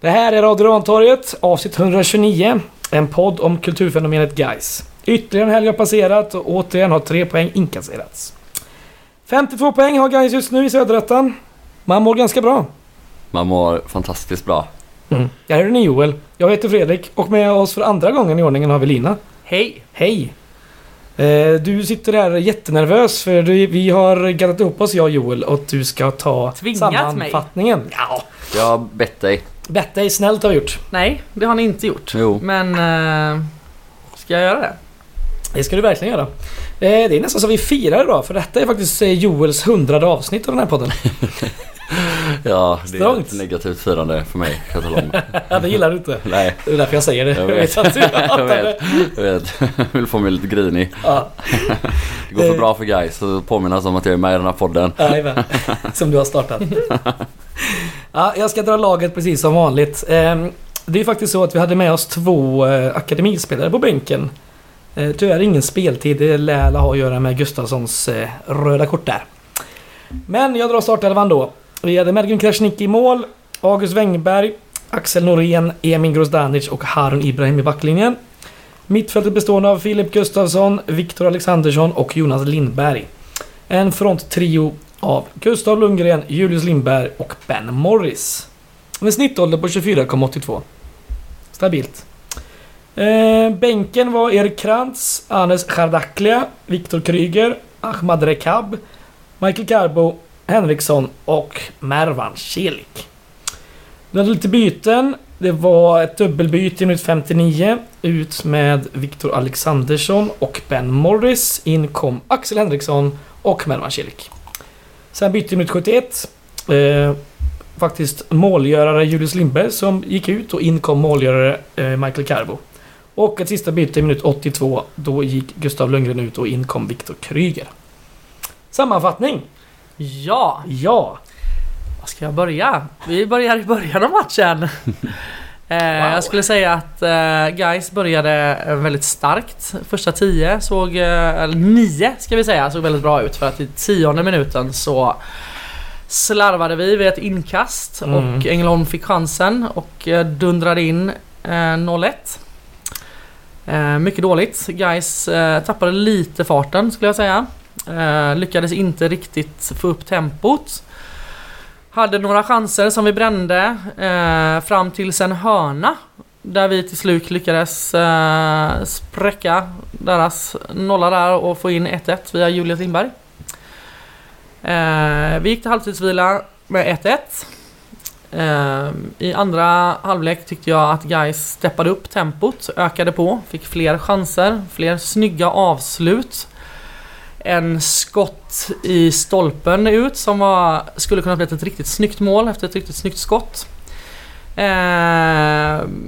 Det här är Radio Rantorget, avsnitt 129. En podd om kulturfenomenet Guys. Ytterligare en helg har passerat och återigen har tre poäng inkasserats. 52 poäng har Guys just nu i Söderettan. Man mår ganska bra. Man mår fantastiskt bra. Mm. Här är ni Joel. Jag heter Fredrik och med oss för andra gången i ordningen har vi Lina. Hej! Hej! Eh, Du sitter där jättenervös för du, vi har gaddat ihop oss jag och Joel och du ska ta Tvingat mig. sammanfattningen. Ja, Jag har bett dig. Bett dig snällt har vi gjort. Nej, det har ni inte gjort. Jo. Men... Eh, ska jag göra det? Det ska du verkligen göra. Eh, Det är nästan så vi firar idag för detta är faktiskt eh, Joels hundrade avsnitt av den här podden. Ja, det är ett negativt firande för mig kan jag tala om. Det gillar du inte. Nej, Det är därför jag säger det. jag vet. jag vet. Jag vet. Jag vill få mig lite grinig. Ja, Det går för bra för guys så påminnas om att jag är med i den här podden. jajamän. Som du har startat. Ja, jag ska dra laget precis som vanligt. Ehm, det är faktiskt så att vi hade med oss två eh, akademispelare på bänken. Eh, tyvärr ingen speltid. Det lär ha att göra med Gustafssons eh, röda kort där. Men jag drar startelvan då. Vi hade Mergun Krasniqi i mål. August Wengberg, Axel Norén, Emin Grozdanic och Harun Ibrahim i backlinjen. Mittfältet bestående av Filip Gustafsson, Viktor Alexandersson och Jonas Lindberg. En fronttrio av Gustav Lundgren, Julius Lindberg och Ben Morris. Med snittålder på 24,82. Stabilt. Eh, bänken var Erik Krantz, Anes Chardaklia, Viktor Kryger, Ahmad Rekab, Michael Carbo, Henriksson och Mervan Celik. Vi hade lite byten. Det var ett dubbelbyte i minut 59. Ut med Viktor Alexandersson och Ben Morris. In kom Axel Henriksson och Mervan Celik. Sen bytte minut 71. Eh, faktiskt målgörare Julius Lindberg som gick ut och in kom målgörare eh, Michael Carbo. Och ett sista byte i minut 82. Då gick Gustav Lundgren ut och in kom Viktor Kryger. Sammanfattning. Ja! Ja. Var ska jag börja? Vi börjar i början av matchen. Eh, Jag skulle säga att eh, Guys började eh, väldigt starkt. Första tio såg, eller nio ska vi säga, såg väldigt bra ut. För att i tionde minuten så slarvade vi vid ett inkast Mm. och Ängelholm fick chansen och dundrade in eh, 0-1. Eh, mycket dåligt. Guys tappade lite farten skulle jag säga. Lyckades inte riktigt få upp tempot. Hade några chanser som vi brände eh, fram till en hörna. Där vi till slut lyckades eh, spräcka deras nolla där och få in 1-1 via Julius Lindberg. Eh, vi gick till halvtidsvila med 1-1. Eh, I andra halvlek tyckte jag att guys steppade upp tempot, ökade på, fick fler chanser, fler snygga avslut. En skott i stolpen ut som var, skulle kunna bli ett riktigt snyggt mål efter ett riktigt snyggt skott. Eh,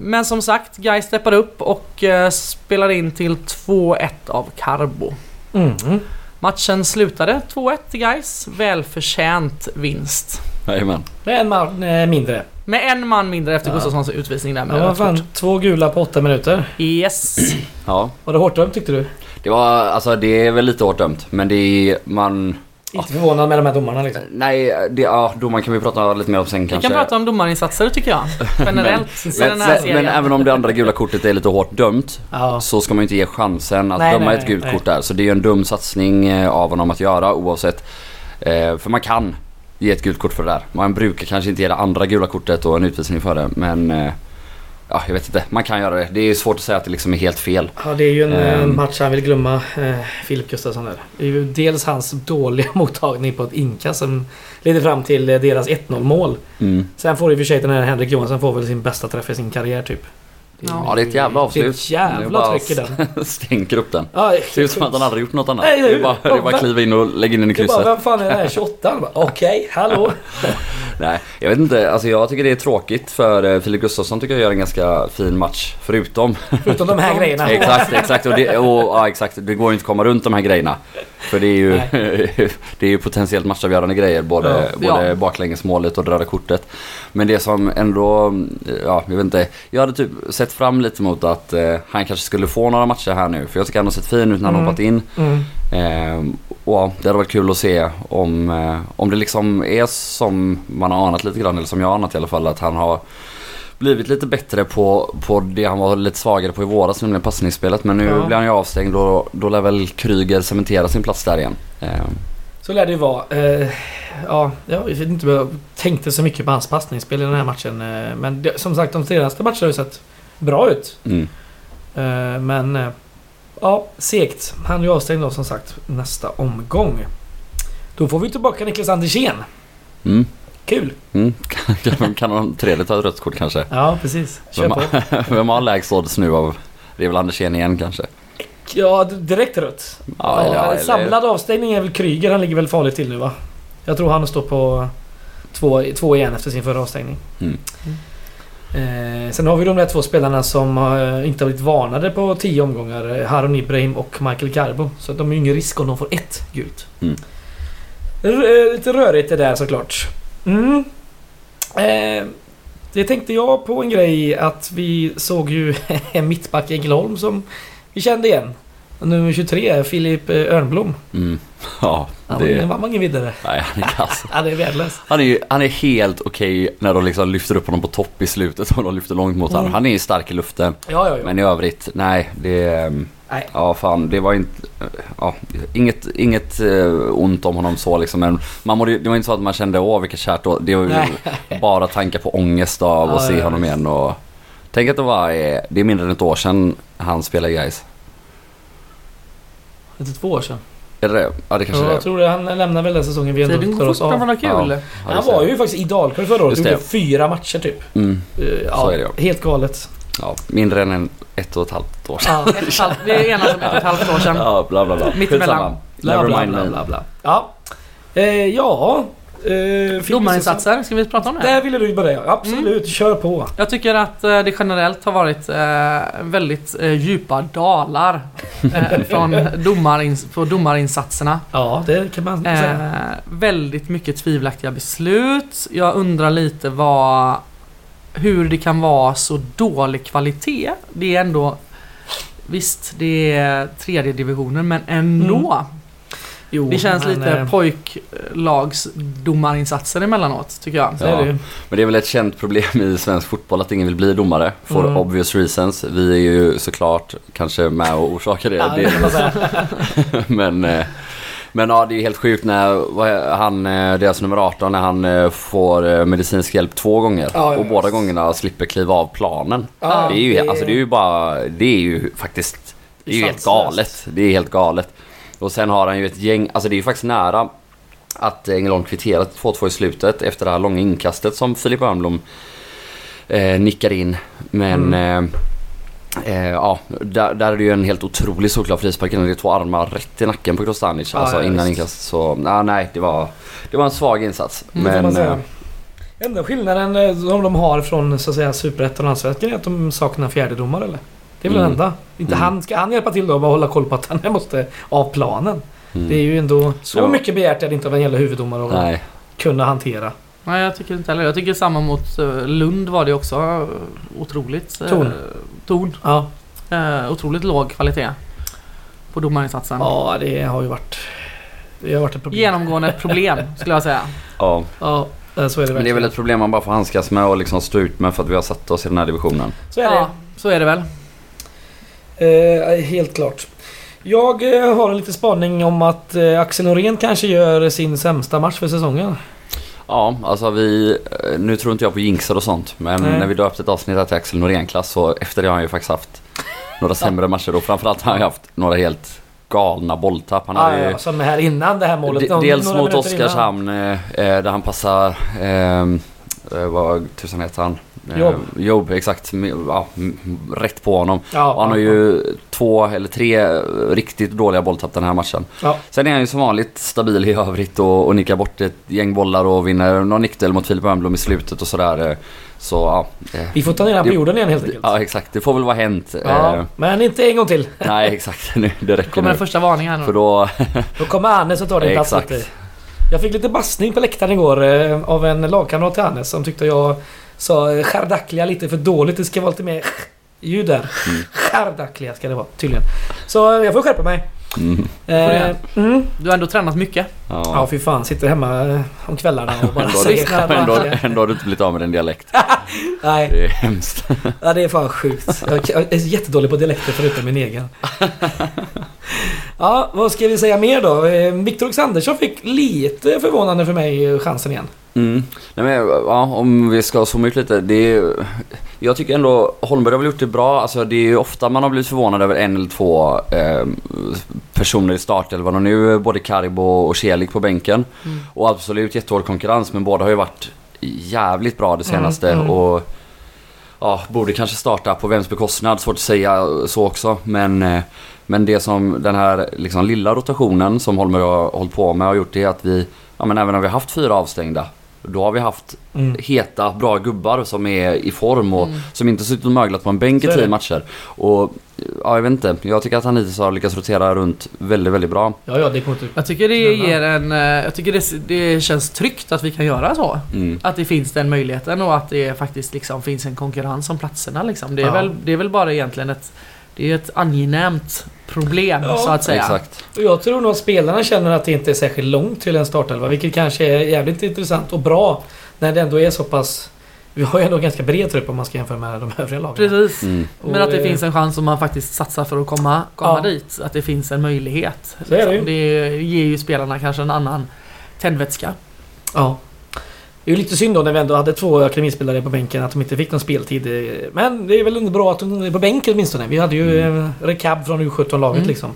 men som sagt, guys steppade upp och eh, spelade in till 2-1 av Carbo. Mm. Matchen slutade 2-1 till guys. Välförtjänt vinst. Jajamän. Är en man eh, mindre. Med en man mindre efter Ja. Gustafssons utvisning där med Ja, fan, två gula på åtta minuter. Yes. Ja, Var det hårt dömt tyckte du? Det var alltså det är väl lite hårt dömt. Men det är man... Inte förvånad med de här domarna liksom. Nej, det, ja, domaren kan vi prata lite mer om sen Vi kanske. kan prata om domarinsatser tycker jag. Generellt Men, men, men även om det andra gula kortet är lite hårt dömt Ja. så ska man ju inte ge chansen att Nej, döma nej, ett gult nej. kort där. Så det är ju en dum satsning eh, av honom att göra oavsett. Eh, för man kan ge ett gult kort för det där. Man brukar kanske inte ge det andra gula kortet och en utvisning för det men eh, ja, jag vet inte. Man kan göra det. Det är svårt att säga att det liksom är helt fel. Ja, det är ju en Ehm. match han vill glömma, eh, Filip Gustafsson där. Det är ju dels hans dåliga mottagning på ett inkast som leder fram till eh, deras 1-0 mål. Mm. Sen får och för sig den här Henrik Johansson får väl sin bästa träff i sin karriär typ. Ja. Ja, det är ett jävla avslut. Det är ett jävla tryck i den. Stänker upp den. Ja, Det ser ut som att han aldrig gjort något annat. Nej, det är bara, det är bara kliva in och lägga in den i Det är bara, krysset. vem fan är det här 28? Han bara, Okej, hallå? Nej, jag vet inte. Alltså jag tycker det är tråkigt för eh, Filip Gustafsson tycker jag gör en ganska fin match. Förutom Förutom de här grejerna. Exakt, exakt. Och det, och, ja, exakt. Det går ju inte att komma runt de här grejerna. För det är ju, det är ju potentiellt matchavgörande grejer. Både, Ja. både Ja. baklängesmålet och det röda kortet. Men det som ändå, ja jag vet inte. Jag hade typ sett fram lite mot att eh, han kanske skulle få några matcher här nu. För jag tycker han har sett fin ut när han Mm. hoppat in. Mm. Eh, och ja, det hade varit kul att se om, eh, om det liksom är som man har anat lite grann. Eller som jag har anat i alla fall. Att han har blivit lite bättre på, på det han var lite svagare på i våras, nämligen passningsspelet. Men nu Ja. blir han ju avstängd och då lär väl Kryger cementera sin plats där igen. Eh, Så lär det ju vara. Eh, ja, jag vet inte om jag tänkte så mycket på hans passningsspel i den här matchen. Men det, som sagt, de senaste matcherna har ju sett bra ut. mm. Men ja, segt. Han är ju avstängd då som sagt nästa omgång. Då får vi tillbaka Niklas Andersén. Mm. Kul! Mm. kan, kan de trevligt ta ett rött kort kanske? Ja, precis. Kör Vem på. har, vem har lägst odds nu av... Det är väl Andersén igen kanske? Ja, direkt rött. Ja, eller- ja, eller- Samlad avstängning är väl Kryger. Han ligger väl farligt till nu va? Jag tror han står på två, två igen efter sin förra avstängning. Mm. Eh, sen har vi de där två spelarna som eh, inte har blivit varnade på tio omgångar. eh, Harun Ibrahim och Michael Garbo. Så de är ju ingen risk om de får ett gult. Mm. Eh, lite rörigt det där såklart. Mm. Eh, det tänkte jag på en grej att vi såg ju en mittback i Ängelholm som vi kände igen. Nummer 23, Filip eh, Örnblom. Mm. Ja, var det... han var ingen vidare. Nej, han är kass. Han är värdelös. Han är, han är helt okej när de liksom lyfter upp honom på topp i slutet och de lyfter långt mot honom. Mm. Han är stark i luften. Ja, ja, ja. Men i övrigt, nej. Det... Nej. Ja, fan. Det var inte... Ja, inget, inget eh, ont om honom så liksom. Men man mådde, det var inte så att man kände åh vilket kärt år. Det var ju bara tankar på ångest av Ja, att se ja, honom visst. igen. Och, tänk att det var... eh, Det är mindre än ett år sedan han spelade i Gais. Inte två år sedan. Är det det? Ja, det kanske Ja, det jag är. tror det. Han lämnar väl den säsongen vi ändå Tiden tar oss av. man har kul. Ja. Ja, Han var ju faktiskt i Dalkurd förra året. Gjorde fyra matcher typ. Mm, Eh, Ja, Så är det, ja. Helt galet. ja, mindre än en, ett och ett halvt år sedan. Ja, ett halvt, det är ena som ett och ett halvt år sedan. Ja, bla bla bla. Mittemellan. Bla, Never bla, mind bla, me. bla, bla. Ja. Eh, ja. Eh, Domarinsatser, ska vi prata om det? Där ville du börja. Absolut, kör på. Jag tycker att eh, det generellt har varit eh, väldigt eh, djupa dalar från domarins på domarinsatserna. Ja, det kan man säga. Väldigt mycket tvivelaktiga beslut. Jag undrar lite vad hur det kan vara så dålig kvalitet. Det är ändå Visst, det är tredje divisionen men ändå. Jo, Det känns men, lite eh, pojklags domarinsatser emellanåt tycker jag. Så är det ju. Men det är väl ett känt problem i svensk fotboll att ingen vill bli domare. For Mm. obvious reasons. Vi är ju såklart kanske med och orsakar det. Ja, det men, eh, men ja, det är helt sjukt när han, eh, deras nummer 18, när han eh, får medicinsk hjälp två gånger. Ja, ja, och ja. båda gångerna slipper kliva av planen. Ja, det, är ju, det- Alltså, det är ju bara, det är ju faktiskt, det är ju helt galet. Det är helt galet. Och sen har han ju ett gäng, alltså det är ju faktiskt nära att Ängelholm kvitterat 2-2 i slutet efter det här långa inkastet som Filip Örnblom eh, nickar in. Men Mm. eh, eh, ja, där, där är det ju en helt otrolig såklart frispark innan det är två armar rätt i nacken på Krostanic. Ja, alltså ja, innan visst. inkast. Så nej, nej, det var, det var en svag insats. Mm, men eh, Enda skillnaden eh, som de har från så att säga Superettan och Allsvenskan är att de saknar fjärdedomare eller? Det är väl Mm. den enda. Inte Mm. han, ska han hjälpa till då och bara hålla koll på att han måste av planen? mm, Det är ju ändå så Ja. mycket begärt är det inte av en jävla huvuddomare att nej. kunna hantera. Nej jag tycker inte heller. Jag tycker samma mot eh, Lund var det också eh, otroligt. eh, Ton. Ja, Eh, otroligt låg kvalitet. På domarinsatsen. ja det har ju varit... Det har varit ett problem. Genomgående ett problem skulle jag säga. Ja. Ja, eh, så är det Men det är väl ett problem man bara får handskas med och liksom stå ut med för att vi har satt oss i den här divisionen. Så är Ja, så är det väl. Eh, helt klart. Jag eh, har en liten spaning om att eh, Axel Norén kanske gör sin sämsta match för säsongen. Ja, alltså vi... eh, Nu tror inte jag på jinxar och sånt. Men Nej. när vi döpte ett avsnitt till Axel Norén-klass så efter det har han ju faktiskt haft några sämre matcher och framförallt har han ju haft några helt galna bolltapp. Han Ah, ju, ja, som här innan det här målet. de, dels mot. Oskarshamn eh, där han passar... Eh, eh, vad tusan heter han? Eh, Jobb. Jobb, exakt. Ja, rätt på honom. Ja, han har ja, ju två eller tre riktigt dåliga bolltapp den här matchen. Ja. Sen är han ju som vanligt stabil i övrigt och, och nickar bort ett gäng bollar och vinner någon nickduell mot Filip Örnblom i slutet och sådär. Så ja. eh, Vi får ta ner honom på jorden igen helt enkelt. Ja exakt, det får väl vara hänt. Ja, Eh, men inte en gång till. nej exakt, nu, det räcker Kommer nu. den första varningen här För då, Då kommer Hannes och tar din plats. Jag fick lite bassning på läktaren igår av en lagkamrat till Hannes som tyckte jag sa eh, skärdackliga lite för dåligt. Det ska vara lite mer ljud där. Mm. Skärdackliga ska det vara tydligen. Så eh, jag får skärpa mig. Mm. Eh, mm. Du har ändå tränat mycket. Ja, Ja. fy fan. Sitter hemma eh, om kvällarna och bara Ändå, säger har du- ändå, har du inte blivit av med din dialekt. Nej, Det är hemskt. ja, det är fan sjukt. Jag är jättedålig på dialekter förutom min egen. Ja, vad ska vi säga mer då? Viktor Alexandersson fick lite förvånande för mig chansen igen. Mm. Nej, men, ja, om vi ska zooma ut lite. Det är, jag tycker ändå Holmberg har väl gjort det bra. Alltså, det är ju ofta man har blivit förvånad över en eller två eh, personer i startelvan. Och nu är både Karibo och Celik på bänken. Mm. Och absolut jättehård konkurrens men båda har ju varit jävligt bra det senaste. Mm, mm. Och ja, borde kanske starta på vems bekostnad. Svårt att säga så också. Men, eh, men det som den här liksom, lilla rotationen som Holmberg har hållit på med har gjort det är att vi, ja men även om vi har haft fyra avstängda. Då har vi haft Mm. heta, bra gubbar som är i form och Mm. som inte suttit och möglat på en bänk i tio matcher. Och ja, jag vet inte. Jag tycker att han hittills har lyckats rotera runt väldigt, väldigt bra. Ja, ja, det kommer inte... Jag tycker det ger en... eh, Jag tycker det, det känns tryggt att vi kan göra så. Mm. Att det finns den möjligheten och att det faktiskt liksom finns en konkurrens om platserna liksom. Det är, Ja. väl, det är väl bara egentligen ett... Det är ett angenämt problem Ja, så att säga. Exakt. Och jag tror nog att spelarna känner att det inte är särskilt långt till en startelva. Vilket kanske är jävligt intressant och bra. När det ändå är så pass... Vi har ju ändå ganska bred trupp om man ska jämföra med de övriga lagen. Precis. Mm. Men att det eh, finns en chans om man faktiskt satsar för att komma, komma Ja. dit. Att det finns en möjlighet. Så är det ju. det ger ju spelarna kanske en annan tändvätska. Ja. Det är ju lite synd då när vi ändå hade två akademispelare på bänken att de inte fick någon speltid. Men det är väl ändå bra att de är på bänken åtminstone. Vi hade ju mm. Rekab från U17-laget Mm. liksom.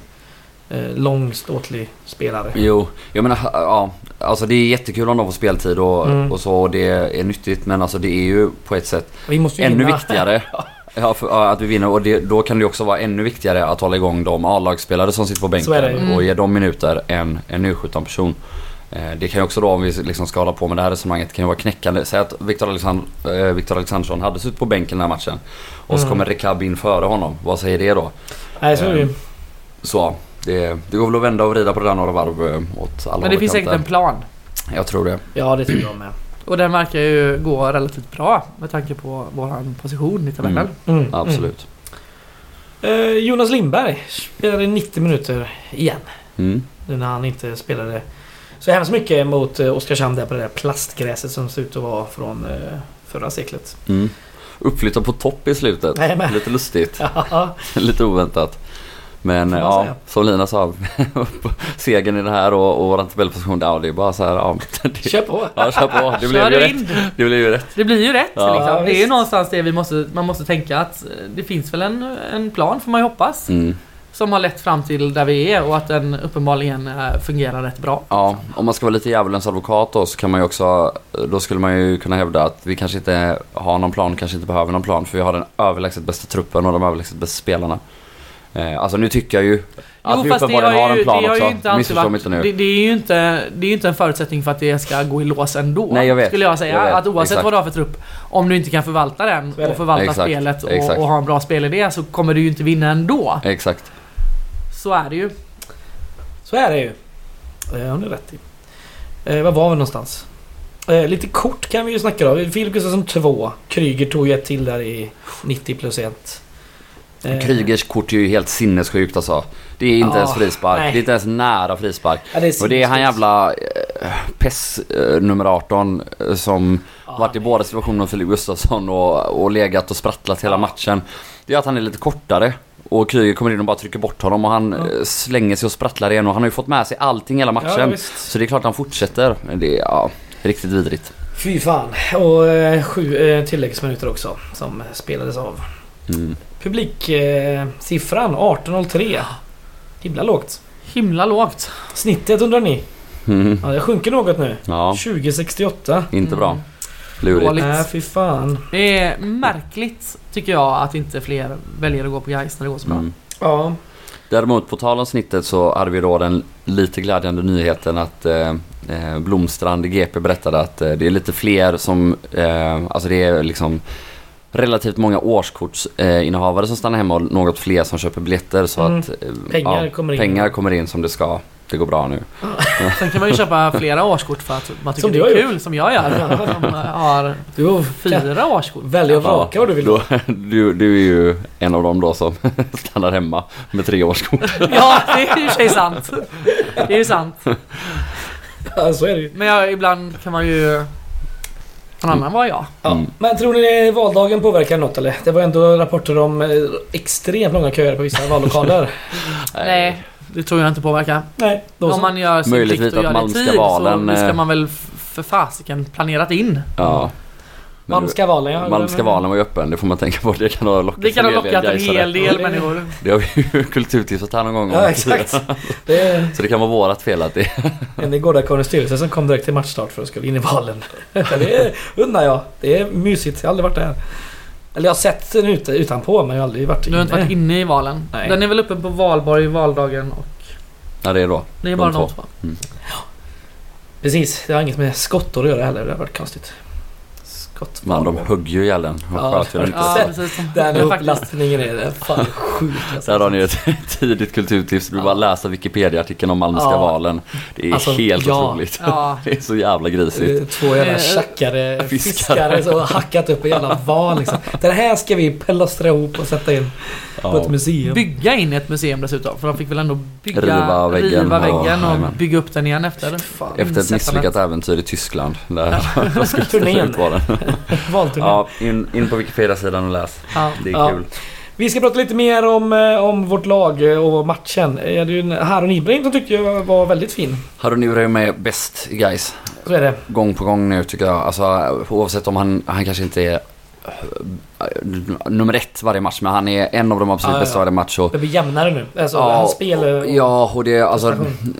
Eh, lång, ståtlig spelare. Jo, jag menar, ja, alltså det är jättekul om de får speltid och, Mm. och så och det är nyttigt men alltså det är ju på ett sätt ännu vinna. viktigare ja, för, att vi vinner och det, då kan det också vara ännu viktigare att hålla igång de A-lagsspelare som sitter på bänken Mm. och ge dem minuter än en U17-person. Eh, Det kan ju också då om vi liksom ska hålla på med det här resonemanget kan ju vara knäckande. Säg att Viktor Alexand- eh, Alexandersson hade suttit på bänken den här matchen och så Mm. kommer Rekab in före honom. Vad säger det då? Nej, så är det ju. Så det, det går väl att vända och vrida på det där några varv eh, åt alla Men det finns säkert en plan. Jag tror det. Ja, det tror jag med. Och den verkar ju gå relativt bra med tanke på våran position i tabellen. Mm. Mm. Absolut. Mm. Eh, Jonas Lindberg spelade 90 minuter igen. Mm. Nu när han inte spelade så hemskt mycket mot eh, Oskarshamn där på det där plastgräset som ser ut att vara från eh, förra seklet. Mm. Uppflyttad på topp i slutet. Nej, men- Lite lustigt. Ja, Lite oväntat. Men ja, säga. som Lina sa. segern i det här och, och vår tabellposition. Ja, det är bara så här. Ja, det, kör på! ja kör på. Det blev ju rätt. Det blev ju rätt. Det blir ju rätt. Ja, liksom. Det är ju någonstans det vi måste, man måste tänka att eh, det finns väl en, en plan får man ju hoppas. Mm. Som har lett fram till där vi är och att den uppenbarligen eh, fungerar rätt bra. Ja, om man ska vara lite djävulens advokat då så kan man ju också, då skulle man ju kunna hävda att vi kanske inte har någon plan, kanske inte behöver någon plan för vi har den överlägset bästa truppen och de överlägset bästa spelarna. Eh, alltså nu tycker jag ju att vi uppenbarligen har, en plan har också. inte Missförstå mig inte nu. det, det är ju inte, det är inte en förutsättning för att det ska gå i lås ändå. Nej, jag vet. Skulle jag säga. Jag vet. Att oavsett Exakt. vad du har för trupp, om du inte kan förvalta den och förvalta Exakt. spelet och, Exakt. och ha en bra spelidé så kommer du ju inte vinna ändå. Exakt. Så är det ju. Så är det ju. Det har ni rätt i. Eh, var var vi någonstans? Eh, lite kort kan vi ju snacka då. Filip Gustafsson 2. Kryger tog ju ett till där i 90 plus 1. Eh, Krygers kort är ju helt sinnessjukt alltså. Det är inte Ja, ens frispark. nej. Det är inte ens nära frispark. Ja, det Och det är han jävla eh, PES eh, nummer 18 eh, som Ja, varit i båda situationerna med Filip Gustafsson och, och legat och sprattlat hela matchen. Det är att han är lite kortare. Och Kryger kommer in och bara trycker bort honom och han Ja. eh, slänger sig och sprattlar igen och han har ju fått med sig allting hela Ja, matchen. visst. så det är klart han fortsätter. Det är ja, riktigt vidrigt. Fy fan. Och eh, sju eh, tilläggsminuter också som spelades av. Mm. Publiksiffran eh, siffran 18.03. Himla lågt. Himla lågt. Snittet 109. Mm. Ja, det sjunker något nu. Ja, 2068. inte bra. Mm. Lurigt. Dåligt. Nej, fy fan. Det är märkligt tycker jag att inte fler väljer att gå på Gais när det går så bra. Mm. Ja. Däremot på tal om snittet så hade vi då den lite glädjande nyheten att eh, eh, Blomstrand i GP berättade att eh, det är lite fler som, eh, alltså det är liksom relativt många årskortsinnehavare eh, innehavare som stannar hemma och något fler som köper biljetter så Mm. att eh, Pengar kommer in. pengar kommer in som det ska det går bra nu. Sen kan man ju köpa flera årskort för att man tycker Som det är kul, som jag gör. Som eh, har Du har fyra årskort. Välj och vraka vad du vill Då, du, du är ju en av dem då som stannar hemma med tre årskort. Ja, det är ju sig sant. Det är ju sant. Ja, så är det ju. Men jag, ibland kan man ju... Någon annan var jag. Ja. Mm. Men tror ni valdagen påverkar något eller? Det var ändå rapporter om eh, extremt långa köer på vissa vallokaler. Nej, det tror jag inte påverkar. Nej, då Om man gör sin Möjligtvis plikt och att gör det i tid valen, så ska eh, man väl för fasiken planerat in. Ja. Men Malmska valen ja. Malmska valen var ju öppen, det får man tänka på. Det kan ha lockat Det kan ha en hel del lockat en hel del människor. Det har vi ju kulturtipsat här någon gång. Ja exakt. Det är Så det kan vara vårat fel att det... en i Gårdakorrens styrelse som kom direkt till matchstart för att skulle in i valen. Det är, undrar jag. Det är mysigt. Jag har aldrig varit där. Eller jag har sett den ute utanpå men jag har aldrig varit Du har inte varit inne i valen. Nej. Den är väl uppe på valborg valdagen och Ja det är då. det är De bara två. de två. Precis, det har inget med skottor att göra heller. Det har varit konstigt. Skott. Men de högg ju ihjäl den. Ja. Ja. Den upplastningen är det fan sjukt. alltså. Där har ni ett tidigt kulturtips. Du Ja. bara läsa Wikipedia-artikeln om Malmska Ja. valen. Det är Alltså, helt ja. otroligt. Ja. Det är så jävla grisigt. Två jävla Eh, tjackare fiskare. fiskare som har hackat upp en jävla val liksom. Den här ska vi plåstra ihop och sätta in på ett museum. Bygga in i ett museum dessutom. För de fick väl ändå bygga, Riva väggen riva och- väggen och, jajamän. bygga upp den igen efter. Fan. Efter ett misslyckat äventyr i Tyskland. Där de skulle Turnén. ställa ut valen. Valturnén. Ja, in, in på Wikipedia-sidan och läs. Ja. Det är Ja. kul. Vi ska prata lite mer om, eh, om vårt lag eh, och matchen. Eh, Det är ju Harun Ibrahim som tyckte jag var väldigt fin. Harun Ibrahim är bäst guys. Så är det. Gång på gång nu tycker jag. Alltså oavsett om han, han kanske inte är nummer ett varje match. Men han är en av de absolut ja, bästa ja. varje match. Och, Det blir jämnare nu. Alltså, Ja, hans spel... eh, och- Ja, och det, alltså,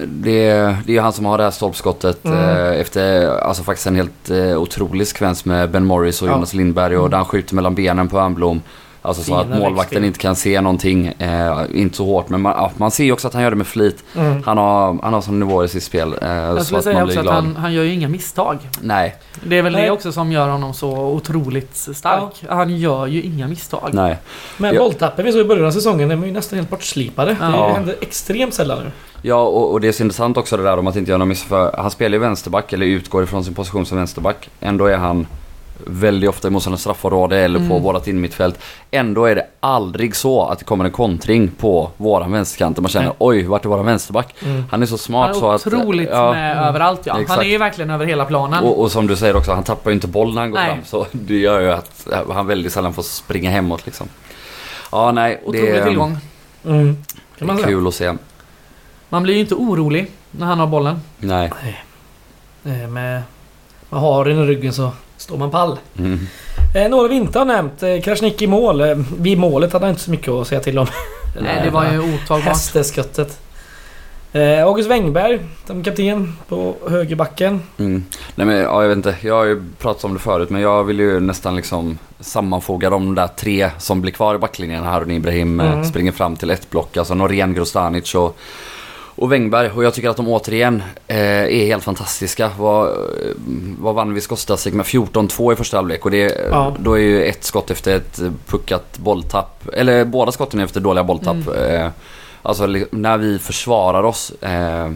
det, det är han som har det här stolpskottet Mm. eh, efter alltså, faktiskt en helt eh, otrolig sekvens med Ben Morris och Ja. Jonas Lindberg och Mm. där han skjuter mellan benen på Örnblom. Alltså så att målvakten inte kan se någonting. Eh, inte så hårt men man, ja, man ser ju också att han gör det med flit. Mm. Han har, han har sån nivå i sitt spel. Eh, Jag så skulle att säga man också blir att glad. han, han gör ju inga misstag. Nej, Det är väl Nej. det också som gör honom så otroligt stark. Han gör ju inga misstag. nej. Men Ja. bolltappen vi såg i början av säsongen, den var ju nästan helt bortslipade. Ja. Det händer extremt sällan nu. Ja, och, och det är så intressant också det där om att inte göra någon miss. För han spelar ju vänsterback, eller utgår ifrån sin position som vänsterback. Ändå är han väldigt ofta i motståndarens straffområde eller på Mm. vårat innermittfält. Ändå är det aldrig så att det kommer en kontring på våran vänsterkant. och Man känner Nej. oj, vart är våran vänsterback? Mm. Han är så smart Han så är att... otroligt ja, med Mm. överallt ja. Han Exakt. är ju verkligen över hela planen. och, och som du säger också, han tappar ju inte boll när han går Nej. fram. Så det gör ju att han väldigt sällan får springa hemåt liksom. Ja, nej. Det Otrolig är, tillgång. Mm. det Kan man kul att se. Man blir ju inte orolig när han har bollen. Nej. Eh, Med, med haren i ryggen så står man pall. Mm. Eh, några vi inte har nämnt. Eh, Krasniqi i mål. Eh, vid målet hade han inte så mycket att säga till om. Nej, det var ju otagbart. Hästeskottet. Eh, August Wengberg som kapten på högerbacken. Mm. Nej men ja, jag vet inte, jag har ju pratat om det förut men jag vill ju nästan liksom sammanfoga de där tre som blir kvar i backlinjen. Harun Ibrahim eh, Mm. springer fram till ett block, alltså Norén, Grostanic och, och Wengberg. Och jag tycker att de återigen eh, är helt fantastiska. Vad, eh, vad vann vi Skostasik med? 14-2 i första halvlek och det, Ja. då är ju ett skott efter ett puckat bolltapp. Eller båda skotten är efter dåliga bolltapp. Eh, alltså när vi försvarar oss eh,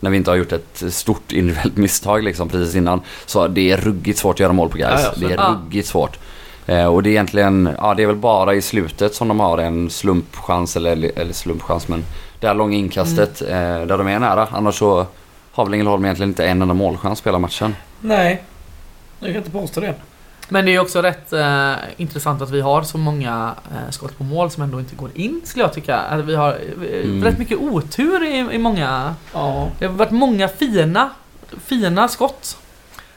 när vi inte har gjort ett stort individuellt misstag liksom precis innan. Så det är ruggigt svårt att göra mål på guys. Ja, det är Ja. ruggigt svårt. Eh, och det är egentligen, ja det är väl bara i slutet som de har en slumpchans eller, eller slumpchans men det här långa inkastet Mm. eh, där de är nära. Annars så har väl Ängelholm egentligen inte en enda målchans hela matchen. Nej. Jag kan inte påstå det. Men det är också rätt eh, intressant att vi har så många eh, skott på mål som ändå inte går in skulle jag tycka. Att vi har eh, Mm. rätt mycket otur i, i många... Ja. Det har varit många fina, fina skott.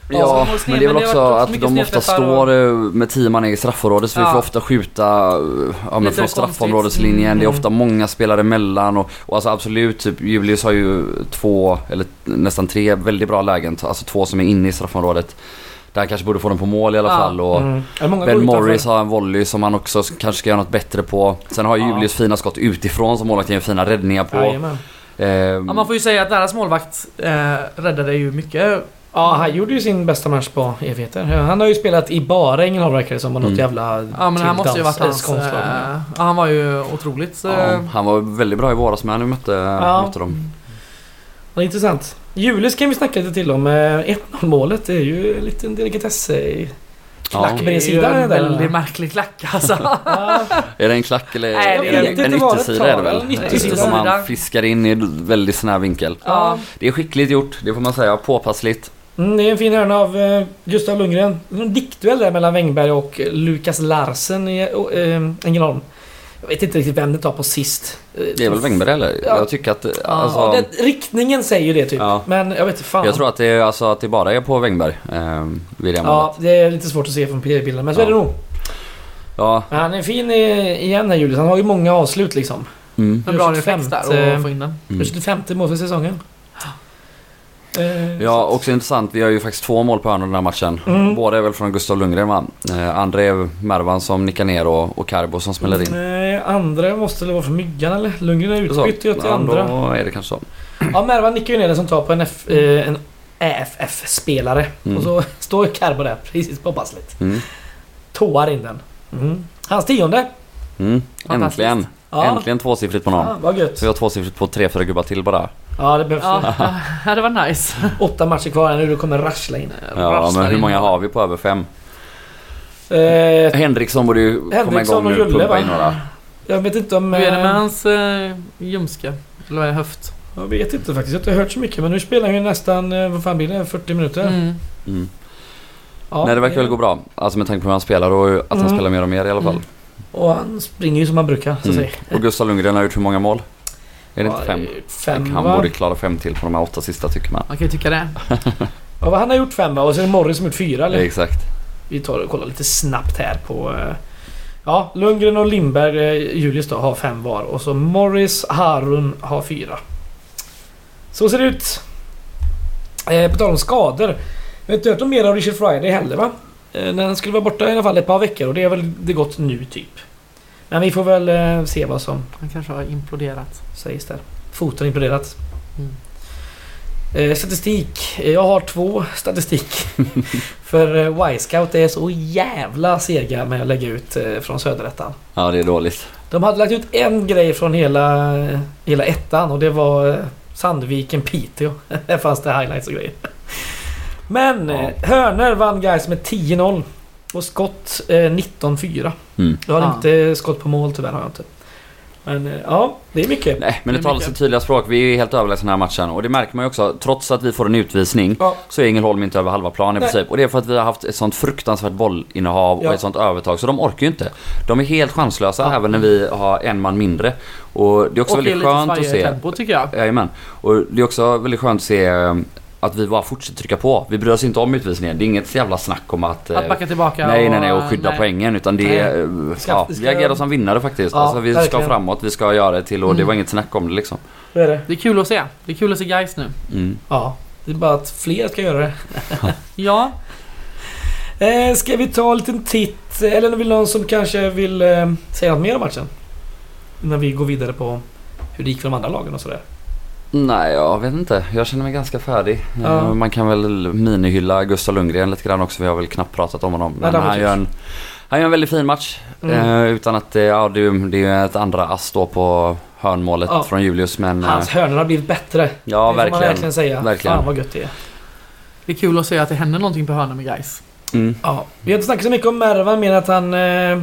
Ja, sned, men det är väl också att de ofta står eh, med tio man i straffområdet så vi Ja. får ofta skjuta eh, ja, men från straffområdeslinjen. Mm. Det är ofta många spelare emellan och, och alltså absolut, typ Julius har ju två, eller nästan tre väldigt bra lägen. Alltså två som är inne i straffområdet. Där han kanske borde få den på mål i alla Ja. fall. Och Mm. Ben. Morris har en volley som han också kanske ska göra något bättre på. Sen har ju Ja. Julius fina skott utifrån som målvakten gör fina räddningar på. Ehm, Ja, man får ju säga att deras målvakt eh, räddade ju mycket. Ja, han gjorde ju sin bästa match på evigheter. Han har ju spelat i bara Ängelholm verkar det som. Och något Mm. jävla... Ja men det här måste ju varit hans... eh. Eh, ja, han var ju otroligt... Eh, ja, han var väldigt bra i våras med när vi mötte, Ja. mötte dem. Ja, intressant. Julis kan vi snacka lite till om. Eh, 1-0 målet det är ju en liten delikatess i klack Ja. på Det är en väldigt märklig klack alltså. Ja, Är det en klack eller Nej, det är en, det en det yttersida är det väl? en yttersida? Som man fiskar in i väldigt snäv vinkel. Ja. Det är skickligt gjort, det får man säga. Påpassligt. Mm, det är en fin hörna av eh, Gustav Lundgren. En diktduell där mellan Wängberg och Lukas Larsen i eh, Ängelholm. Jag vet inte riktigt vem det tar på sist. Eh, Det är väl Wängberg eller? Ja. Jag tycker att... Ja, Alltså, det, riktningen säger ju det typ. Ja. Men jag vet inte fan. jag tror att det, är, alltså, att det bara är på Wängberg eh, vid det målet. Ja, det är lite svårt att se från PR-bilden. Men så Ja. är det nog. Ja. Men han är fin i, igen här Julius. Han har ju många avslut liksom. Mm. En bra reflex där att få in den. Mm. sitt femte mål för säsongen. Eh, Ja, också intressant. Vi har ju faktiskt två mål på hörnor den här matchen. Mm. Båda är väl från Gustav Lundgren va? Eh, andra är Mervan som nickar ner och, och Carbo som smäller in. Nej, andra måste väl vara från Myggan eller? Lundgren är utbytt ju till Ja, andra. Då är det kanske så. Ja, Mervan nickar ju ner den som tar på en, F, eh, en AFF-spelare. Mm. Och så står Carbo där precis påpassligt. Mm. Tåar in den. Mm. Hans tionde. Mm. Äntligen. Ja. Äntligen tvåsiffrigt på någon. Ja, vad gött. Vi har tvåsiffrigt på tre, fyra gubbar till bara. Ja, det behövs Ja, ja, det var nice. åtta matcher kvar nu. Du kommer rassla in. Ja, men hur in. många har vi på över fem? Eh, Henriksson borde ju komma igång och nu Julle, pumpa va? in några. jag vet inte om... Hur är det med eh, hans eh, ljumske? Eller vad är det, höft? Jag vet inte faktiskt. Jag har inte hört så mycket. Men nu spelar han ju nästan... eh, Vad fan blir det? 40 minuter? Mm. Mm. Ja, Nej det verkar väl gå bra. Alltså med tanke på hur han spelar och att han Mm. spelar mer och mer i alla fall. Mm. Och han springer ju som han brukar, så att Mm. säga. Och Gustav Lundgren har gjort hur många mål? Är det inte fem? Fem, Han va? borde klara fem till på de här åtta sista tycker man. Man kan ju tycka det. Ja, vad han har gjort fem va? Och så är det Morris som gjort fyra eller? Exakt. Vi tar och kollar lite snabbt här på... eh, Ja, Lundgren och Lindberg, eh, Julius då, har fem var. Och så Morris, Harun har fyra. Så ser det ut. Eh, på tal om skador. Jag har inte hört om mer av Richard Friday heller va? Eh, när han skulle vara borta i alla fall ett par veckor och det är väl det gått nu typ. Men vi får väl eh, se vad som Han kanske har imploderat. sägs där. Foten imploderat. Mm. Eh, statistik. Jag har två statistik. För eh, Y-scout är så jävla sega med att lägga ut eh, från söderettan. Ja det är dåligt. De hade lagt ut en grej från hela, hela ettan och det var eh, Sandviken Piteå. Där fanns det highlights och grejer. Men Ja. Hörner vann guys med 10-0. Och skott eh, 19-4. Mm. Jag har Ja. inte skott på mål tyvärr har jag inte. Men eh, ja, det är mycket. Nej men det Det är talar sitt tydliga språk. Vi är ju helt överlägsna den här matchen. Och det märker man ju också. Trots att vi får en utvisning Ja. så är Ängelholm inte över halva plan i Nej. princip. Och det är för att vi har haft ett sånt fruktansvärt bollinnehav Ja. och ett sånt övertag. Så de orkar ju inte. De är helt chanslösa Ja. även när vi har en man mindre. Och det är också Och det är väldigt lite skönt att se. tempo tycker jag. Jajamän. Och det är också väldigt skönt att se eh, att vi bara fortsätter trycka på. Vi bryr oss inte om utvisningen. Det är inget jävla snack om att... eh, Att backa tillbaka Nej, nej, nej och skydda nej. poängen utan det är... eh, Ska- Ja, ska- vi agerar som vinnare faktiskt. Ja, alltså, vi ska verkligen. framåt, vi ska göra det till och det Mm. var inget snack om det liksom. Så är det. Det är kul att se. Det är kul att se guys nu. Mm. Ja, det är bara att fler ska göra det. Ja, Eh, ska vi ta en liten titt? Eller vill någon som kanske vill eh, säga något mer om matchen? Innan vi går vidare på hur det gick för de andra lagen och sådär. Nej, jag vet inte. Jag känner mig ganska färdig. Ja. Eh, Man kan väl minihylla Gustav Lundgren lite grann också. Vi har väl knappt pratat om honom. Men det han gör, en, han gör en väldigt fin match. Mm. Eh, utan att det, ja, det, är- det är ett andra ass då på hörnmålet Ja. från Julius. Men eh, Hans hörnor har blivit bättre. ja, det får man verkligen. verkligen säga. Verkligen. Fan vad gött det är. det är kul att se att det händer någonting på hörnan med guys. Mm. Ja, vi har inte snackat så mycket om Mervan mer att han eh,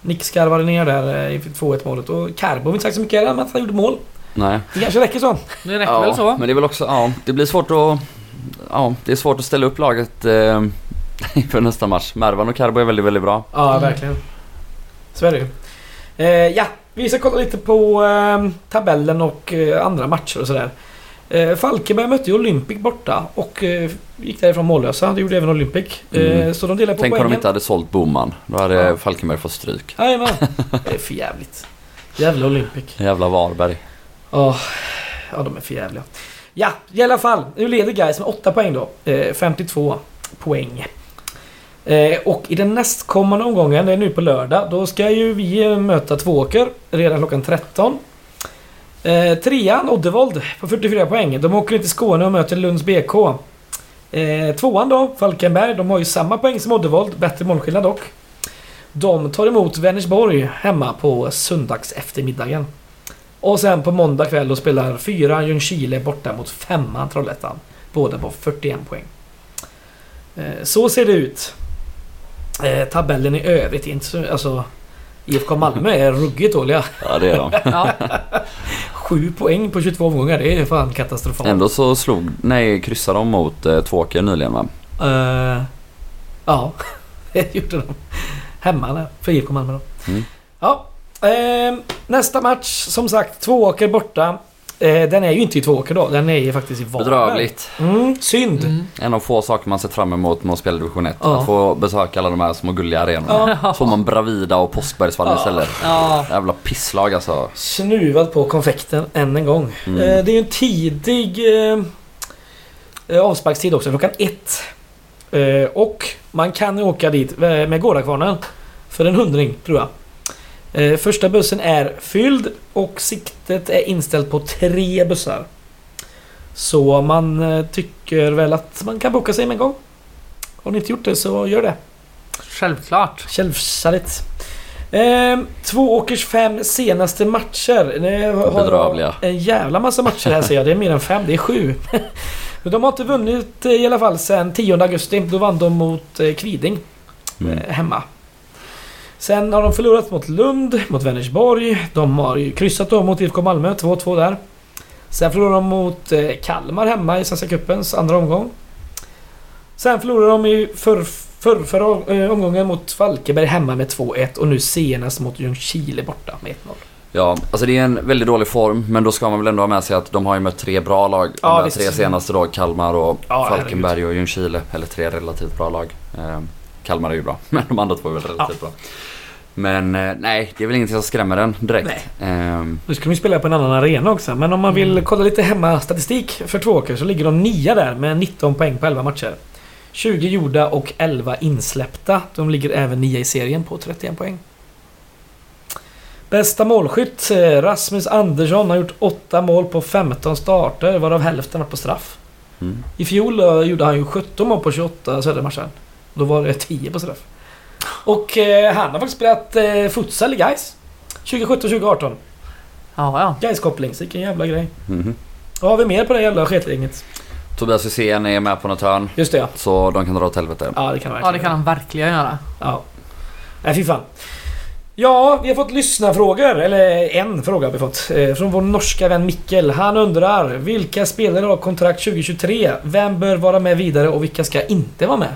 nickskarvade ner där inför 2-1 målet. Och Carbo har vi inte sagt så mycket men att han gjorde mål. Nej. Det kanske räcker så. Det räcker väl så? men det är väl också, ja, det blir svårt att, ja, det är svårt att ställa upp laget eh, inför nästa match. Mervan och Carbo är väldigt, väldigt bra. Ja, verkligen. Så är det ju. Eh, ja, vi ska kolla lite på eh, tabellen och eh, andra matcher och sådär. Eh, Falkenberg mötte ju Olympic borta och eh, gick därifrån mållösa. Det gjorde även Olympic. Eh, Mm. Så de delar på Tänk om poängen. de inte hade sålt Boman. Då hade Ja. Falkenberg fått stryk. Jajamän. Det är för jävligt. Jävla Olympic. Jävla Varberg. Oh, ja, de är för jävliga. Ja, i alla fall. Nu leder Gais med 8 poäng då. Eh, 52 poäng. Eh, och i den nästkommande omgången, det är nu på lördag, då ska ju vi eh, möta Tvååker redan klockan 13. Eh, trean, Oddevold, på 44 poäng. De åker till Skåne och möter Lunds BK. Eh, tvåan då, Falkenberg, de har ju samma poäng som Oddevold, bättre målskillnad dock. De tar emot Vänersborg hemma på söndags eftermiddagen. Och sen på måndag kväll då spelar fyran Ljungskile borta mot femman Trollhättan. Båda på 41 poäng. Eh, Så ser det ut. Eh, Tabellen i övrigt inte så... Alltså... IFK Malmö är ruggigt dåliga. Ja det är de. Ja, 7 poäng på 22 omgångar, det är fan katastrofalt. Ändå så slog, nej kryssade de mot eh, Tvååker nyligen va? Eh, ja, det gjorde de. Hemma där, för IFK Malmö då. Mm. Ja, eh, nästa match som sagt Tvååker borta. Eh, den är ju inte i Tvååker då, den är ju faktiskt i Varberg. Bedrövligt. Mm, synd. mm. En av få saker man sett fram emot med att spela division 1. Ja. Att få besöka alla de här små gulliga arenorna. Ja. Så får man Bravida och Påskbergsvallen Ja. istället. ja. Jävla pisslag alltså. Snuvad på konfekten än en gång. Mm. Eh, det är ju en tidig eh, eh, avsparkstid också, klockan ett. Eh, och man kan åka dit med med Gårdakvarnen för en hundring, tror jag. Eh, första bussen är fylld och siktet är inställt på tre bussar. Så man eh, tycker väl att man kan boka sig med en gång. Har ni inte gjort det så gör det. Självklart. Självfallet. Eh, Tvååkers fem senaste matcher. Det har. En jävla massa matcher här ser jag. Det är mer än fem, det är sju. De har inte vunnit eh, i alla fall sedan 10 augusti. Då vann de mot Kviding Mm. hemma. Sen har de förlorat mot Lund, mot Vänersborg. De har ju kryssat då mot IFK Malmö, 2-2 där. Sen förlorade de mot eh, Kalmar hemma i Svenska Cupens andra omgång. Sen förlorade de i för, för, förra eh, omgången mot Falkenberg hemma med 2-1 och nu senast mot Ljungskile borta med 1-0. Ja, alltså det är en väldigt dålig form men då ska man väl ändå ha med sig att de har ju mött tre bra lag. Ja, de där visst. tre senaste då, Kalmar och Ja, Falkenberg och Ljungskile. Eller tre relativt bra lag. Eh, Kalmar är ju bra, men de andra två är väl relativt bra. Men eh, nej, det är väl ingenting som skrämmer den direkt. Ehm, Nu ska de ju spela på en annan arena också, men om man vill Mm. kolla lite hemmastatistik för Tvååker så ligger de nia där med 19 poäng på 11 matcher. 20 gjorda och 11 insläppta. De ligger även nia i serien på 31 poäng. Bästa målskytt eh, Rasmus Andersson har gjort 8 mål på 15 starter varav hälften var på straff. mm. I fjol eh, gjorde han ju 17 mål på 28 södermatcher. Då var det 10 på straff. Och eh, han har faktiskt spelat eh, futsal i Gais 2017-2018. Ja, ja. Gais koppling, vilken jävla grej. Mhm. Vad har vi mer på det jävla sketgänget? Tobias Hysén är med på något hörn. Just det ja. Så de kan dra åt helvete. Ja det kan han Ja, det kan han verkligen göra. Ja. Nej fy fan. Ja, vi har fått lyssna frågor eller en fråga har vi fått. Eh, från vår norska vän Mikkel. Han undrar vilka spelare har kontrakt 2023? Vem bör vara med vidare och vilka ska inte vara med?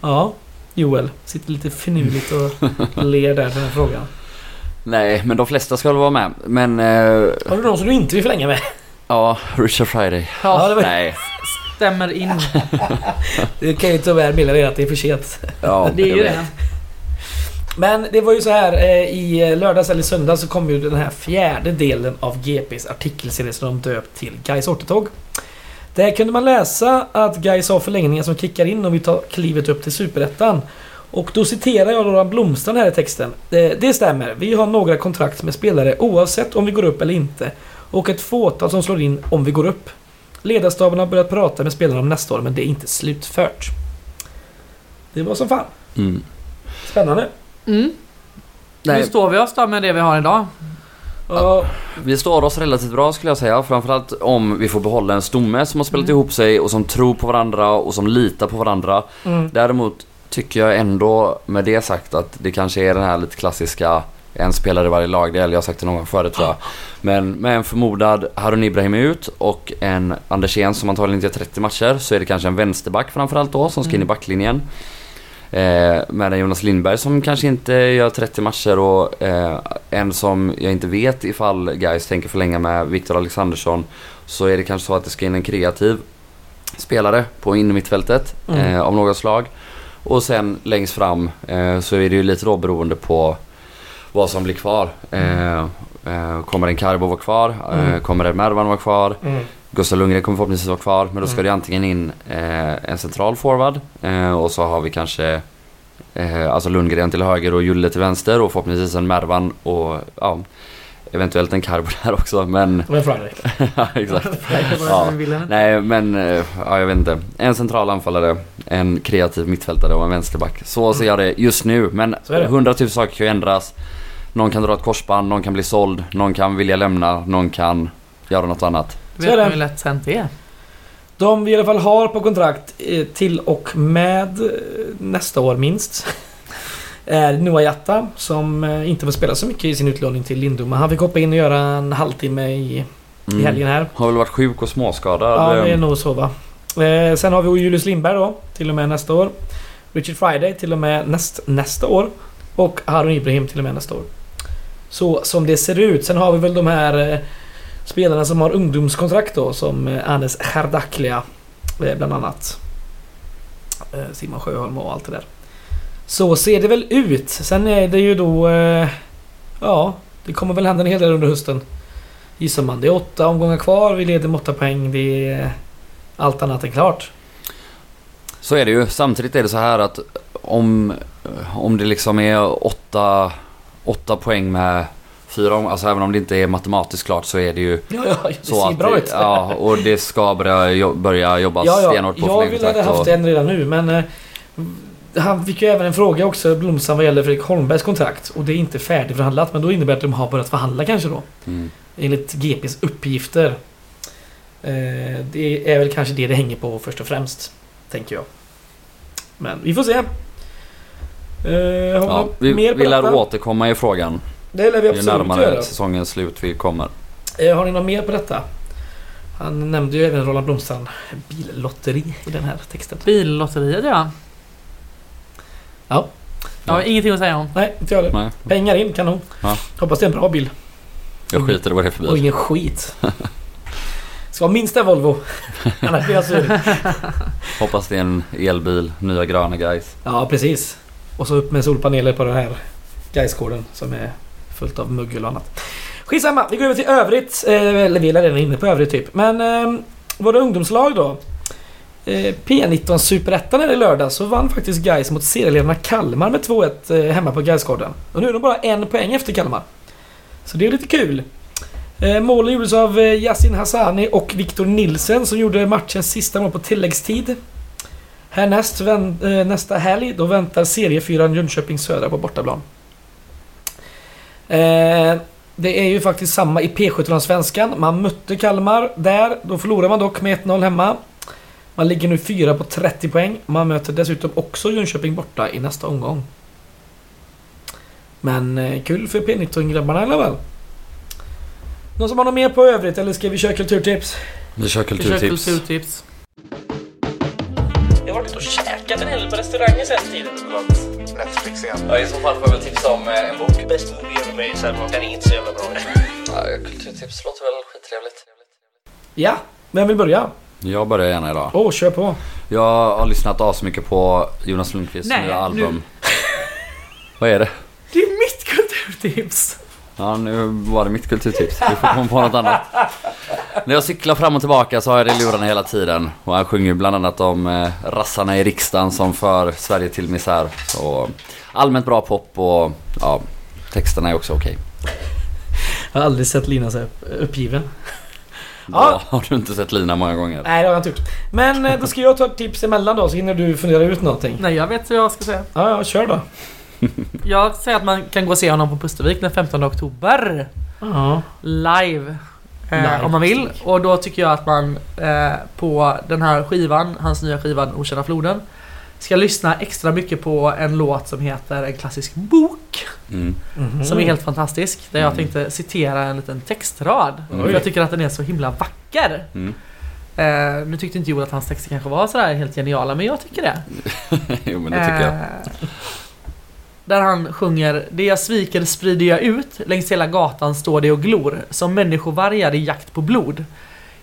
Ja, Joel. Sitter lite finurligt och ler där för den här frågan. Nej, men de flesta ska väl vara med. Men eh, Har du någon som du inte vill förlänga med? ja, Richard Friday. Ja, det var- Nej. Stämmer in. Det kan ju tyvärr meddela att det är för sent. Ja, Det är ju det. Men det var ju så här eh, i lördags eller söndag så kom ju den här fjärde delen av GPs artikelserie som de döpt till Gais återtåg. Där kunde man läsa att Gais har förlängningar som kickar in om vi tar klivet upp till Superettan. Och då citerar jag Roland Blomstrand här i texten. Det, det stämmer, vi har några kontrakt med spelare oavsett om vi går upp eller inte. Och ett fåtal som slår in om vi går upp. Ledarstaben har börjat prata med spelarna om nästa år men det är inte slutfört. Det var som fan. Mm. Spännande. Mm. Hur Nej, står vi oss då med det vi har idag? Ja. vi står oss relativt bra skulle jag säga. Framförallt om vi får behålla en stomme som har spelat Mm. ihop sig och som tror på varandra och som litar på varandra. Mm. Däremot tycker jag ändå med det sagt att det kanske är den här lite klassiska en spelare i varje lagdel. Jag har sagt det någon gång förut tror jag. Men med en förmodad Harun Ibrahim ut och en Andersén som antagligen inte gör 30 matcher så är det kanske en vänsterback framförallt då som ska in i Mm. backlinjen. Eh, med en Jonas Lindberg som kanske inte gör 30 matcher och eh, en som jag inte vet ifall guys tänker förlänga med Viktor Alexandersson så är det kanske så att det ska in en kreativ spelare på innermittfältet Mm. eh, av något slag. Och sen längst fram eh, så är det ju lite då beroende på vad som blir kvar. Eh, eh, kommer en Karbo vara kvar? Eh, Mm. kommer en Mervan vara kvar? Mm. Gustav Lundgren kommer förhoppningsvis vara kvar. Men då ska Mm. det antingen in eh, en central forward eh, och så har vi kanske eh, alltså Lundgren till höger och Julle till vänster och förhoppningsvis en Mervan och ja, eventuellt en Karbo där också. Men var en Friday. ja, exakt. Ja. Nej men, eh, ja jag vet inte. En central anfallare, en kreativ mittfältare och en vänsterback. Så ser jag det just nu. Men hundratusen saker kan ju ändras. Någon kan dra ett korsband, någon kan bli såld, någon kan vilja lämna, någon kan göra något annat. Är vet det. man hur lätt hänt det är. De vi i alla fall har på kontrakt eh, till och med eh, nästa år minst. Är Noah Jatta som eh, inte får spela så mycket i sin utlåning till Lindom. Men han fick hoppa in och göra en halvtimme i, i Mm. helgen här. Har väl varit sjuk och småskadad. Ja, det är nog så va. Eh, sen har vi Julius Lindberg då, till och med nästa år. Richard Friday till och med näst, nästa år. Och Harun Ibrahim till och med nästa år. Så som det ser ut. Sen har vi väl de här spelarna som har ungdomskontrakt då, som eh, Anes Herdaklia eh, bland annat. Eh, Simon Sjöholm och allt det där. Så ser det väl ut. Sen är det ju då... Ja, det kommer väl hända en hel del under hösten. Gissar man. Det är åtta omgångar kvar. Vi leder med åtta poäng. Det är allt annat än klart. Så är det ju. Samtidigt är det så här att om, om det liksom är åtta, åtta poäng med fyra om, alltså även om det inte är matematiskt klart så är det ju Ja, ja det så ser att bra ut. ja, och det ska börja, börja jobbas ja, ja. stenhårt på Jag ville hade haft och- en redan nu men... Eh, han fick ju även en fråga också, Blomstrand, vad gäller Fredrik Holmbergs kontrakt. Och det är inte färdigförhandlat men då innebär det att de har börjat förhandla kanske då. Mm. Enligt GPs uppgifter. Eh, det är väl kanske det det hänger på först och främst. Tänker jag. Men vi får se. Eh, Ja, vi vi, mer på vi lär återkomma i frågan Det lär vi ju absolut närmare göra. säsongens slut vi kommer. Eh, har ni något mer på detta? Han nämnde ju även Roland Blomstrand billotteri i den här texten. Billotteriet ja. Ja. Jag har Ja. ingenting att säga om. Nej, inte jag heller. Nej, Pengar in, kanon. Ja. Hoppas det är en bra bil. jag skiter i vad det är för Och bil. ingen skit. Ska ha minst en Volvo. Annars blir jag sur. Hoppas det är en elbil, nya gröna guys. Ja, precis. Och så upp med solpaneler på den här Gaisgården som är fullt av muggel och annat. Skitsamma, vi går över till övrigt. Eh, eller vi är redan inne på övrigt typ. Men eh, våra ungdomslag då. Eh, P19 Superettan i lördag så vann faktiskt Gais mot serieledarna Kalmar med 2-1 eh, hemma på Gaisgården. Och nu är de bara en poäng efter Kalmar. Så det är lite kul. Eh, målen gjordes av Yasin Hassani och Viktor Nilsen som gjorde matchens sista mål på tilläggstid. Härnäst nästa helg då väntar seriefyran Jönköping Södra på bortaplan. Eh, det är ju faktiskt samma i P17-svenskan. Man mötte Kalmar där. Då förlorar man dock med 1-0 hemma. Man ligger nu fyra på 30 poäng. Man möter dessutom också Jönköping borta i nästa omgång. Men eh, kul för P19-grabbarna i alla fall. Någon som har något mer på övrigt eller ska vi köra kulturtips? Vi kör Vi kör kulturtips. kulturtips. Jag har varit och käkat en hel del på restauranger sen tiden. Netflix igen. Ja, i så fall får jag väl tipsa om eh, en bok. Best movie ever made, så här, den är inte så jävla bra. Ja, kulturtips låter väl skittrevligt. Ja, vem vill börja? Jag börjar gärna idag. Åh, kör på. Jag har lyssnat asmycket på Jonas Lundqvists nya nu- album. Vad är det? Det är mitt kulturtips! Ja, nu var det mitt kulturtips. Vi får komma på något annat. När jag cyklar fram och tillbaka så har jag det i lurarna hela tiden. Och han sjunger bland annat om eh, rassarna i riksdagen som för Sverige till misär. Så allmänt bra pop och ja, texterna är också okej. Jag har aldrig sett Lina så här uppgiven. Ja. Har du inte sett Lina många gånger? Nej, det har jag inte gjort. Men eh, då ska jag ta ett tips emellan då så hinner du fundera ut någonting. Nej, jag vet vad jag ska säga. Ja, ja, kör då. Jag säger att man kan gå och se honom på Pustervik den 15 oktober. Ja. Live. Eh, om man vill. Och då tycker jag att man eh, på den här skivan, hans nya skivan Okända floden, ska lyssna extra mycket på en låt som heter En klassisk bok. Mm. Mhm. Som är helt fantastisk. Där jag Mm. tänkte citera en liten textrad. Oj. För jag tycker att den är så himla vacker. Mm. Eh, nu tyckte inte Joel att hans texter kanske var sådär helt geniala, men jag tycker det. jo men det tycker jag. Där han sjunger Det jag sviker sprider jag ut Längs hela gatan står det och glor Som människovargar i jakt på blod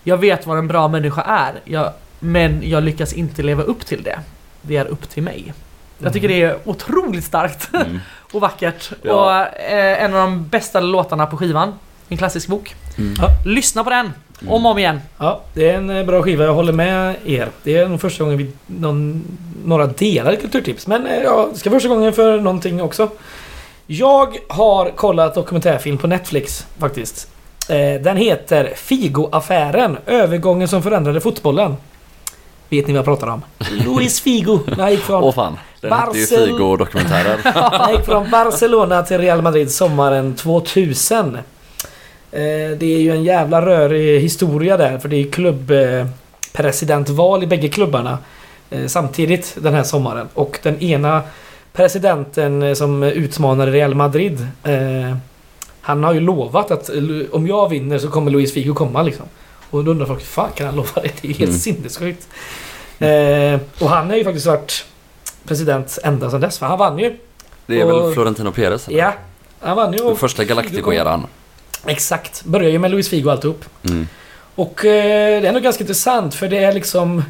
Jag vet vad en bra människa är jag, Men jag lyckas inte leva upp till det Det är upp till mig Jag tycker det är otroligt starkt Mm. och vackert Ja. och eh, en av de bästa låtarna på skivan En klassisk bok Mm. Ja. Lyssna på den! Om och om igen Ja, det är en eh, bra skiva. Jag håller med er. Det är nog första gången vi någon, några delar kulturtips. Men eh, ja, det ska första gången för någonting också. Jag har kollat dokumentärfilm på Netflix faktiskt. Eh, Den heter Figo-affären. Övergången som förändrade fotbollen. Vet ni vad jag pratar om? Luis Figo. När han gick från, Åh fan. Den hette ju Barcel- Figo-dokumentären. han gick från Barcelona till Real Madrid sommaren 2000. Eh, det är ju en jävla rörig historia där för det är klubb eh, i bägge klubbarna eh, samtidigt den här sommaren. Och den ena presidenten som utmanade Real Madrid han har ju lovat att om jag vinner så kommer Luis Figo komma liksom. Och då undrar folk, fan kan han lova det? Det är ju helt Mm. sinnessjukt. Eh, och han har ju faktiskt varit president ända sedan dess. För han vann ju. Det är väl Och- Florentino Perez? eller? Ja, han vann ju. Den första. Galactico-eran. Exakt. Börjar ju med Luis Figo alltihop. Mm. Och eh, det är nog ganska intressant för det är liksom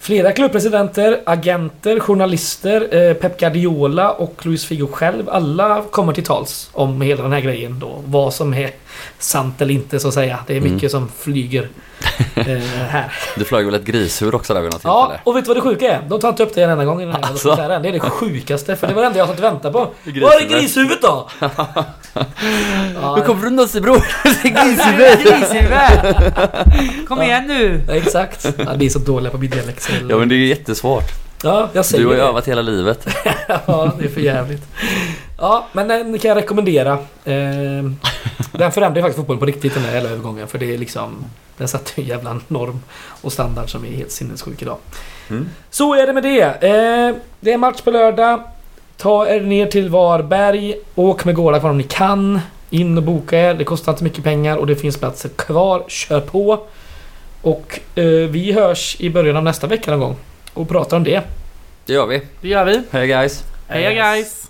flera klubbpresidenter, agenter, journalister, eh, Pep Guardiola och Luis Figo själv. Alla kommer till tals om hela den här grejen då. Vad som är sant eller inte så att säga. Det är mycket Mm. som flyger eh, här. Du flög väl ett grishur också där vid något Ja, tillfälle? och vet du vad det sjuka är? De tar inte upp det en enda gång i den här Alltså? dokumentären. Det är det sjukaste, för det var det enda jag satt och väntade på. Var är grishuvudet då? ja, Hur kommer du undan bror? Grishuvud! Kom igen nu! Ja, exakt. Ja, vi är så dåliga på min dialekt. Ja men det är ju jättesvårt. Ja, jag säger Du har ju det. övat hela livet. Ja, det är för jävligt. Ja, men den kan jag rekommendera. Eh, den förändrar ju faktiskt fotbollen på riktigt den där hela övergången. För det är liksom... Den satte en jävla norm och standard som är helt sinnessjuk idag. Mm. Så är det med det. Eh, det är match på lördag. Ta er ner till Varberg. Åk med Gårda om ni kan. In och boka er. Det kostar inte mycket pengar och det finns platser kvar. Kör på. Och eh, vi hörs i början av nästa vecka någon gång. Och pratar om det. Det gör vi. Det gör vi. Hej guys. Heja guys!